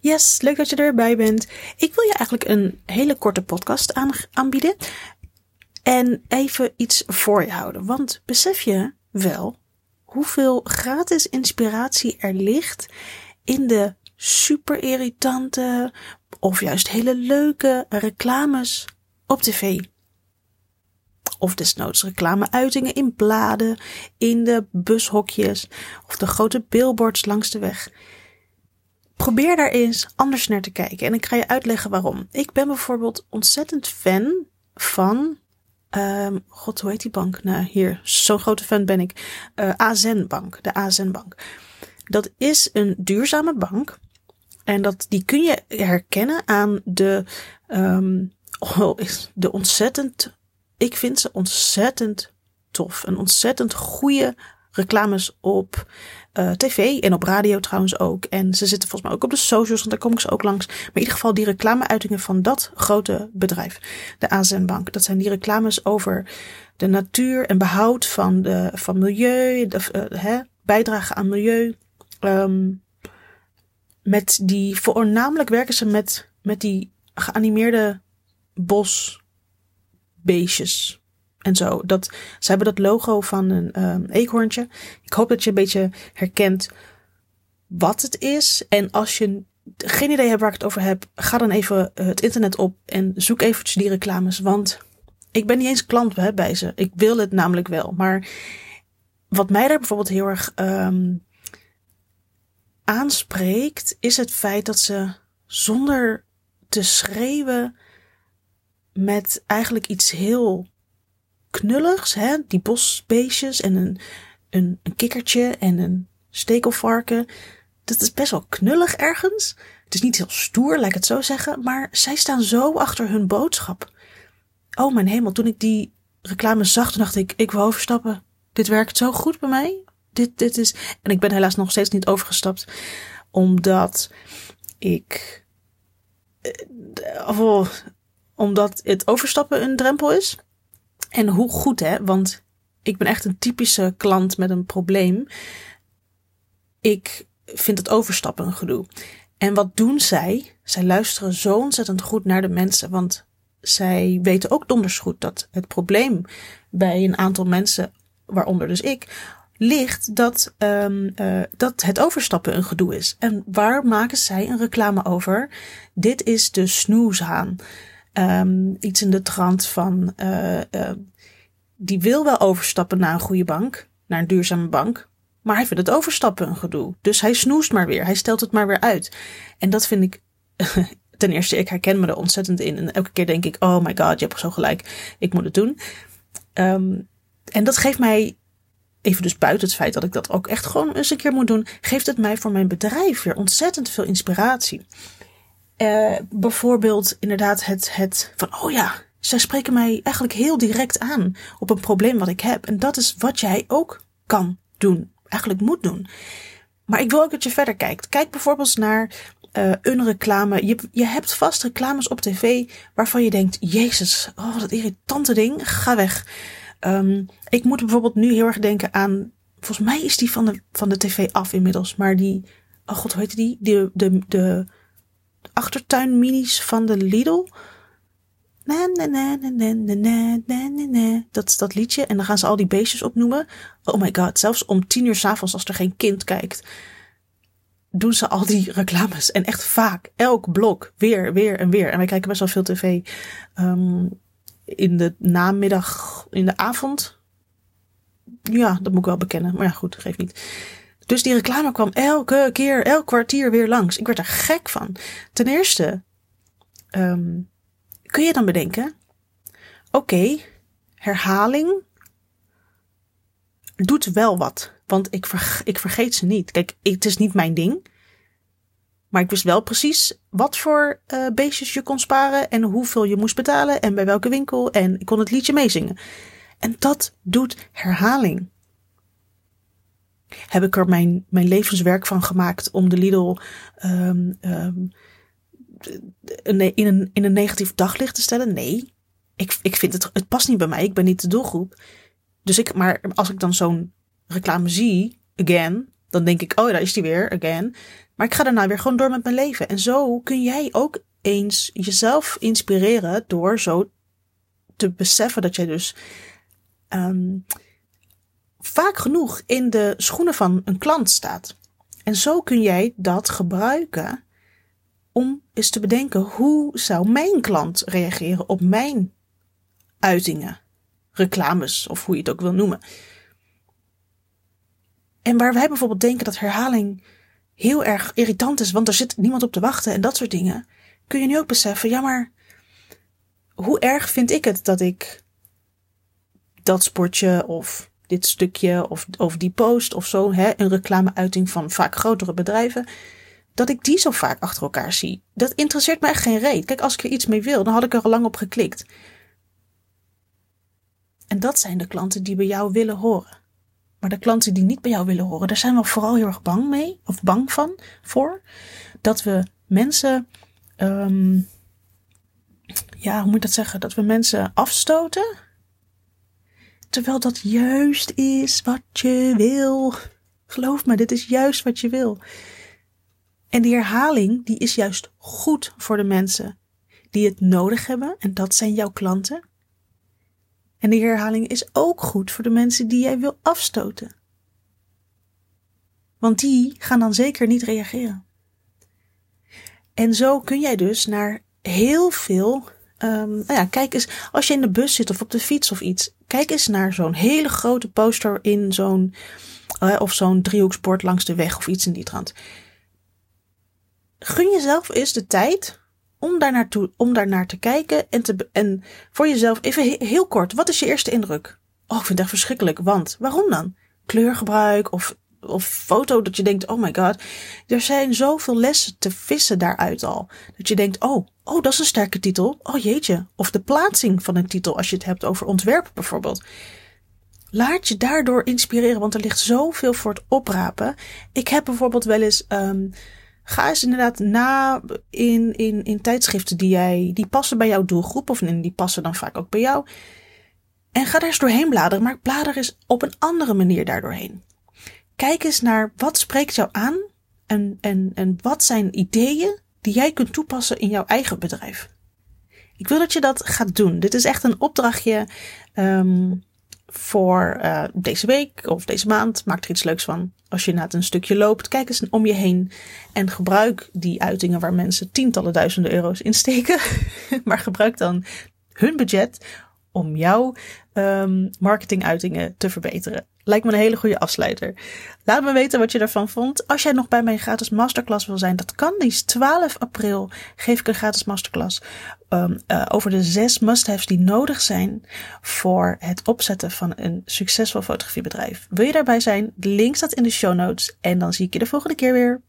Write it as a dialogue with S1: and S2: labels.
S1: Yes, leuk dat je erbij bent. Ik wil je eigenlijk een hele korte podcast aan, aanbieden. En even iets voor je houden. Want besef je wel hoeveel gratis inspiratie er ligt in de super irritante of juist hele leuke reclames op tv? Of desnoods reclameuitingen in bladen, in de bushokjes of de grote billboards langs de weg. Probeer daar eens anders naar te kijken en ik ga je uitleggen waarom. Ik ben bijvoorbeeld ontzettend fan van. Um, God, hoe heet die bank? Nou, hier, zo'n grote fan ben ik. Uh, Bank, de AZN Bank. Dat is een duurzame bank. En dat, die kun je herkennen aan de, um, oh, de ontzettend ik vind ze ontzettend tof. Een ontzettend goede reclames op uh, tv en op radio trouwens ook. En ze zitten volgens mij ook op de socials, want daar kom ik ze ook langs. Maar in ieder geval die reclameuitingen van dat grote bedrijf, de AZN Bank. Dat zijn die reclames over de natuur en behoud van, de, van milieu, de, uh, hè, bijdrage aan milieu. Um, met die, voornamelijk werken ze met, met die geanimeerde bos beestjes en zo. Dat, ze hebben dat logo van een um, eekhoorntje. Ik hoop dat je een beetje herkent wat het is. En als je geen idee hebt waar ik het over heb, ga dan even het internet op en zoek eventjes die reclames. Want ik ben niet eens klant hè, bij ze. Ik wil het namelijk wel. Maar wat mij daar bijvoorbeeld heel erg um, aanspreekt, is het feit dat ze zonder te schreeuwen met eigenlijk iets heel knulligs. Hè? Die bosbeestjes en een, een, een kikkertje en een stekelvarken. Dat is best wel knullig ergens. Het is niet heel stoer, laat ik het zo zeggen. Maar zij staan zo achter hun boodschap. Oh mijn hemel, toen ik die reclame zag, toen dacht ik, ik wil overstappen. Dit werkt zo goed bij mij. Dit, dit is. En ik ben helaas nog steeds niet overgestapt. Omdat ik. Uh, omdat het overstappen een drempel is. En hoe goed, hè? Want ik ben echt een typische klant met een probleem. Ik vind het overstappen een gedoe. En wat doen zij? Zij luisteren zo ontzettend goed naar de mensen. Want zij weten ook donders goed dat het probleem bij een aantal mensen, waaronder dus ik, ligt dat, um, uh, dat het overstappen een gedoe is. En waar maken zij een reclame over? Dit is de snoeshaan. Um, iets in de trant van, uh, uh, die wil wel overstappen naar een goede bank, naar een duurzame bank, maar hij vindt het overstappen een gedoe. Dus hij snoest maar weer, hij stelt het maar weer uit. En dat vind ik, ten eerste, ik herken me er ontzettend in. En elke keer denk ik, oh my god, je hebt zo gelijk, ik moet het doen. Um, en dat geeft mij, even dus buiten het feit dat ik dat ook echt gewoon eens een keer moet doen, geeft het mij voor mijn bedrijf weer ontzettend veel inspiratie. Uh, bijvoorbeeld inderdaad het, het van, oh ja, zij spreken mij eigenlijk heel direct aan op een probleem wat ik heb. En dat is wat jij ook kan doen, eigenlijk moet doen. Maar ik wil ook dat je verder kijkt. Kijk bijvoorbeeld naar uh, een reclame. Je, je hebt vast reclames op tv waarvan je denkt, jezus, oh dat irritante ding, ga weg. Um, ik moet bijvoorbeeld nu heel erg denken aan, volgens mij is die van de, van de tv af inmiddels, maar die, oh god, hoe heet die? De, de, de, achtertuin minis van de Lidl. Na, na, na, na, na, na, na, na, na. Dat is dat liedje. En dan gaan ze al die beestjes opnoemen. Oh my god, zelfs om tien uur s'avonds als er geen kind kijkt. Doen ze al die reclames. En echt vaak. Elk blok. Weer, weer en weer. En wij kijken best wel veel tv. Um, in de namiddag, in de avond. Ja, dat moet ik wel bekennen. Maar ja, goed, geeft niet. Dus die reclame kwam elke keer, elk kwartier weer langs. Ik werd er gek van. Ten eerste, um, kun je dan bedenken, oké, herhaling doet wel wat. Want ik, ik vergeet ze niet. Kijk, het is niet mijn ding. Maar ik wist wel precies wat voor uh, beestjes je kon sparen en hoeveel je moest betalen en bij welke winkel. En ik kon het liedje meezingen. En dat doet herhaling heb ik er mijn, mijn levenswerk van gemaakt om de Lidl um, um, in, een, in een negatief daglicht te stellen? Nee. Ik, ik vind het, het past niet bij mij. Ik ben niet de doelgroep. Dus ik, maar als ik dan zo'n reclame zie, again, Dan denk ik, oh, daar is die weer, again. Maar ik ga daarna weer gewoon door met mijn leven. En zo kun jij ook eens jezelf inspireren door zo te beseffen dat jij dus um, vaak genoeg in de schoenen van een klant staat. En zo kun jij dat gebruiken om eens te bedenken hoe zou mijn klant reageren op mijn uitingen, reclames of hoe je het ook wil noemen. En waar wij bijvoorbeeld denken dat herhaling heel erg irritant is, want er zit niemand op te wachten en dat soort dingen, kun je nu ook beseffen, ja maar hoe erg vind ik het dat ik dat sportje of dit stukje of, of die post of zo, hè, een reclameuiting van vaak grotere bedrijven, dat ik die zo vaak achter elkaar zie. Dat interesseert me echt geen reet. Kijk, als ik er iets mee wil, dan had ik er al lang op geklikt. En dat zijn de klanten die bij jou willen horen. Maar de klanten die niet bij jou willen horen, daar zijn we vooral heel erg bang mee, of bang van, voor. Dat we mensen, um, ja, hoe moet ik dat zeggen? Dat we mensen afstoten. Terwijl dat juist is wat je wil. Geloof me, dit is juist wat je wil. En die herhaling, die is juist goed voor de mensen die het nodig hebben. En dat zijn jouw klanten. En die herhaling is ook goed voor de mensen die jij wil afstoten. Want die gaan dan zeker niet reageren. En zo kun jij dus naar heel veel. Um, nou ja, kijk eens, als je in de bus zit of op de fiets of iets, kijk eens naar zo'n hele grote poster in zo'n. Uh, of zo'n driehoeksbord langs de weg of iets in die trant. Gun jezelf eens de tijd om daar naartoe, om daar naar te kijken en, te, en voor jezelf even heel kort. Wat is je eerste indruk? Oh, ik vind het echt verschrikkelijk. Want waarom dan? Kleurgebruik of, of foto dat je denkt, oh my god. Er zijn zoveel lessen te vissen daaruit al. Dat je denkt, oh, oh, dat is een sterke titel. Oh jeetje. Of de plaatsing van een titel als je het hebt over ontwerp bijvoorbeeld. Laat je daardoor inspireren, want er ligt zoveel voor het oprapen. Ik heb bijvoorbeeld wel eens um, Ga eens inderdaad na in, in, in tijdschriften die jij, die passen bij jouw doelgroep, of die passen dan vaak ook bij jou. En ga daar eens doorheen bladeren, maar blader eens op een andere manier daardoorheen. Kijk eens naar wat spreekt jou aan en, en, en wat zijn ideeën die jij kunt toepassen in jouw eigen bedrijf. Ik wil dat je dat gaat doen. Dit is echt een opdrachtje um, voor uh, deze week of deze maand. Maak er iets leuks van. Als je na een stukje loopt, kijk eens om je heen en gebruik die uitingen waar mensen tientallen duizenden euro's in steken. maar gebruik dan hun budget om jouw um, marketinguitingen te verbeteren. Lijkt me een hele goede afsluiter. Laat me weten wat je ervan vond. Als jij nog bij mijn gratis masterclass wil zijn, dat kan. Die is 12 april. Geef ik een gratis masterclass um, uh, over de zes must-haves die nodig zijn voor het opzetten van een succesvol fotografiebedrijf. Wil je daarbij zijn? De link staat in de show notes. En dan zie ik je de volgende keer weer.